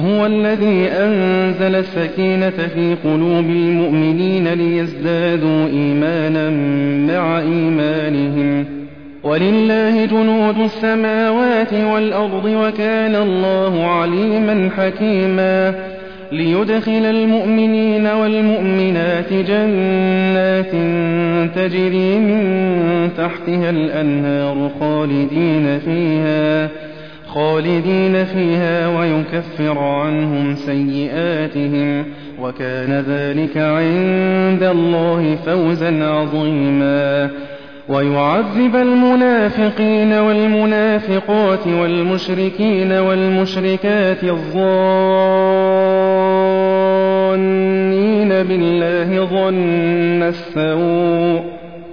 هو الذي أنزل السكينة في قلوب المؤمنين ليزدادوا إيمانا مع إيمانهم. ولله جنود السماوات والأرض وكان الله عليما حكيما. ليدخل المؤمنين والمؤمنات جنات تجري من تحتها الأنهار خالدين فيها. خالدين فيها ويكفر عنهم سيئاتهم وكان ذلك عند الله فوزا عظيما. ويعذب المنافقين والمنافقات والمشركين والمشركات الظانين بالله ظن السوء.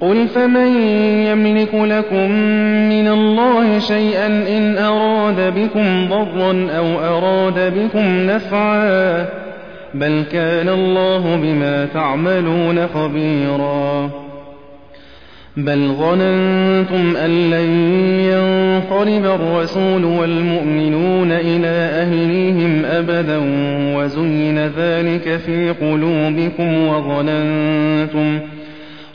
قل فمن يملك لكم من الله شيئا إن أراد بكم ضرا أو أراد بكم نفعا بل كان الله بما تعملون خبيرا بل ظننتم أن لن ينقلب الرسول والمؤمنون إلى أهليهم أبدا وزين ذلك في قلوبكم وظننتم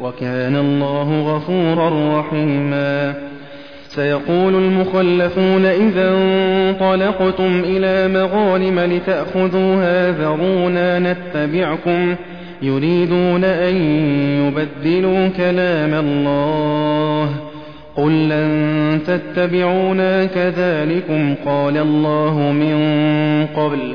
وكان الله غفورا رحيما. سيقول المخلفون إذا انطلقتم إلى مغانم لتأخذوها ذرونا نتبعكم يريدون أن يبدلوا كلام الله. قل لن تتبعونا كذلكم قال الله من قبل.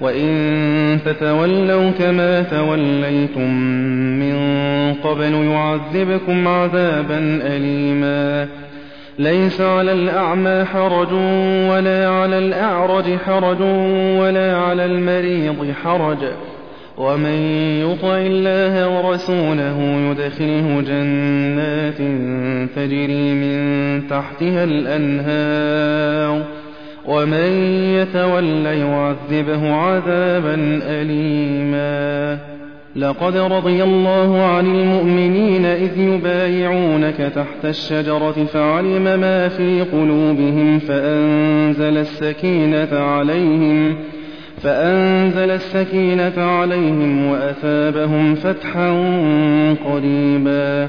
وإن تتولوا كما توليتم من قبل يعذبكم عذابا أليما ليس على الأعمى حرج ولا على الأعرج حرج ولا على المريض حرج ومن يطع الله ورسوله يدخله جنات تجري من تحتها الأنهار ومن يتول يعذبه عذابا أليما. لقد رضي الله عن المؤمنين إذ يبايعونك تحت الشجرة فعلم ما في قلوبهم فأنزل السكينة عليهم فأنزل السكينة عليهم وأثابهم فتحا قريبا.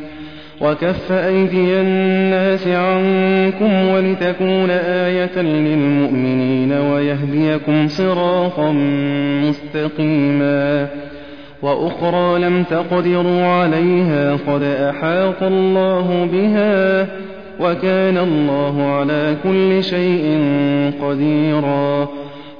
وكف أيدي الناس عنكم ولتكون آية للمؤمنين ويهديكم صراطا مستقيما وأخرى لم تقدروا عليها قد أحاط الله بها وكان الله على كل شيء قديرا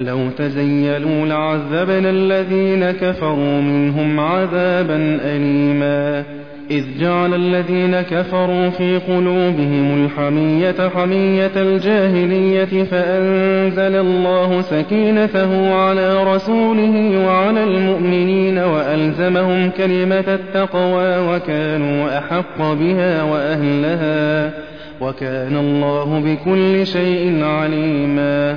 لو تزيلوا لعذبنا الذين كفروا منهم عذابا أليما. إذ جعل الذين كفروا في قلوبهم الحمية حمية الجاهلية فأنزل الله سكينته على رسوله وعلى المؤمنين وألزمهم كلمة التقوى وكانوا أحق بها وأهلها. وكان الله بكل شيء عليما.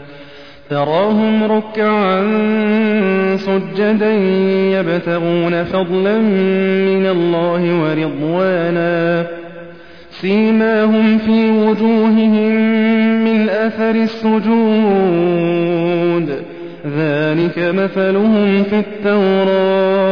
تراهم ركعا سجدا يبتغون فضلا من الله ورضوانا. سيماهم في وجوههم من أثر السجود. ذلك مثلهم في التوراة.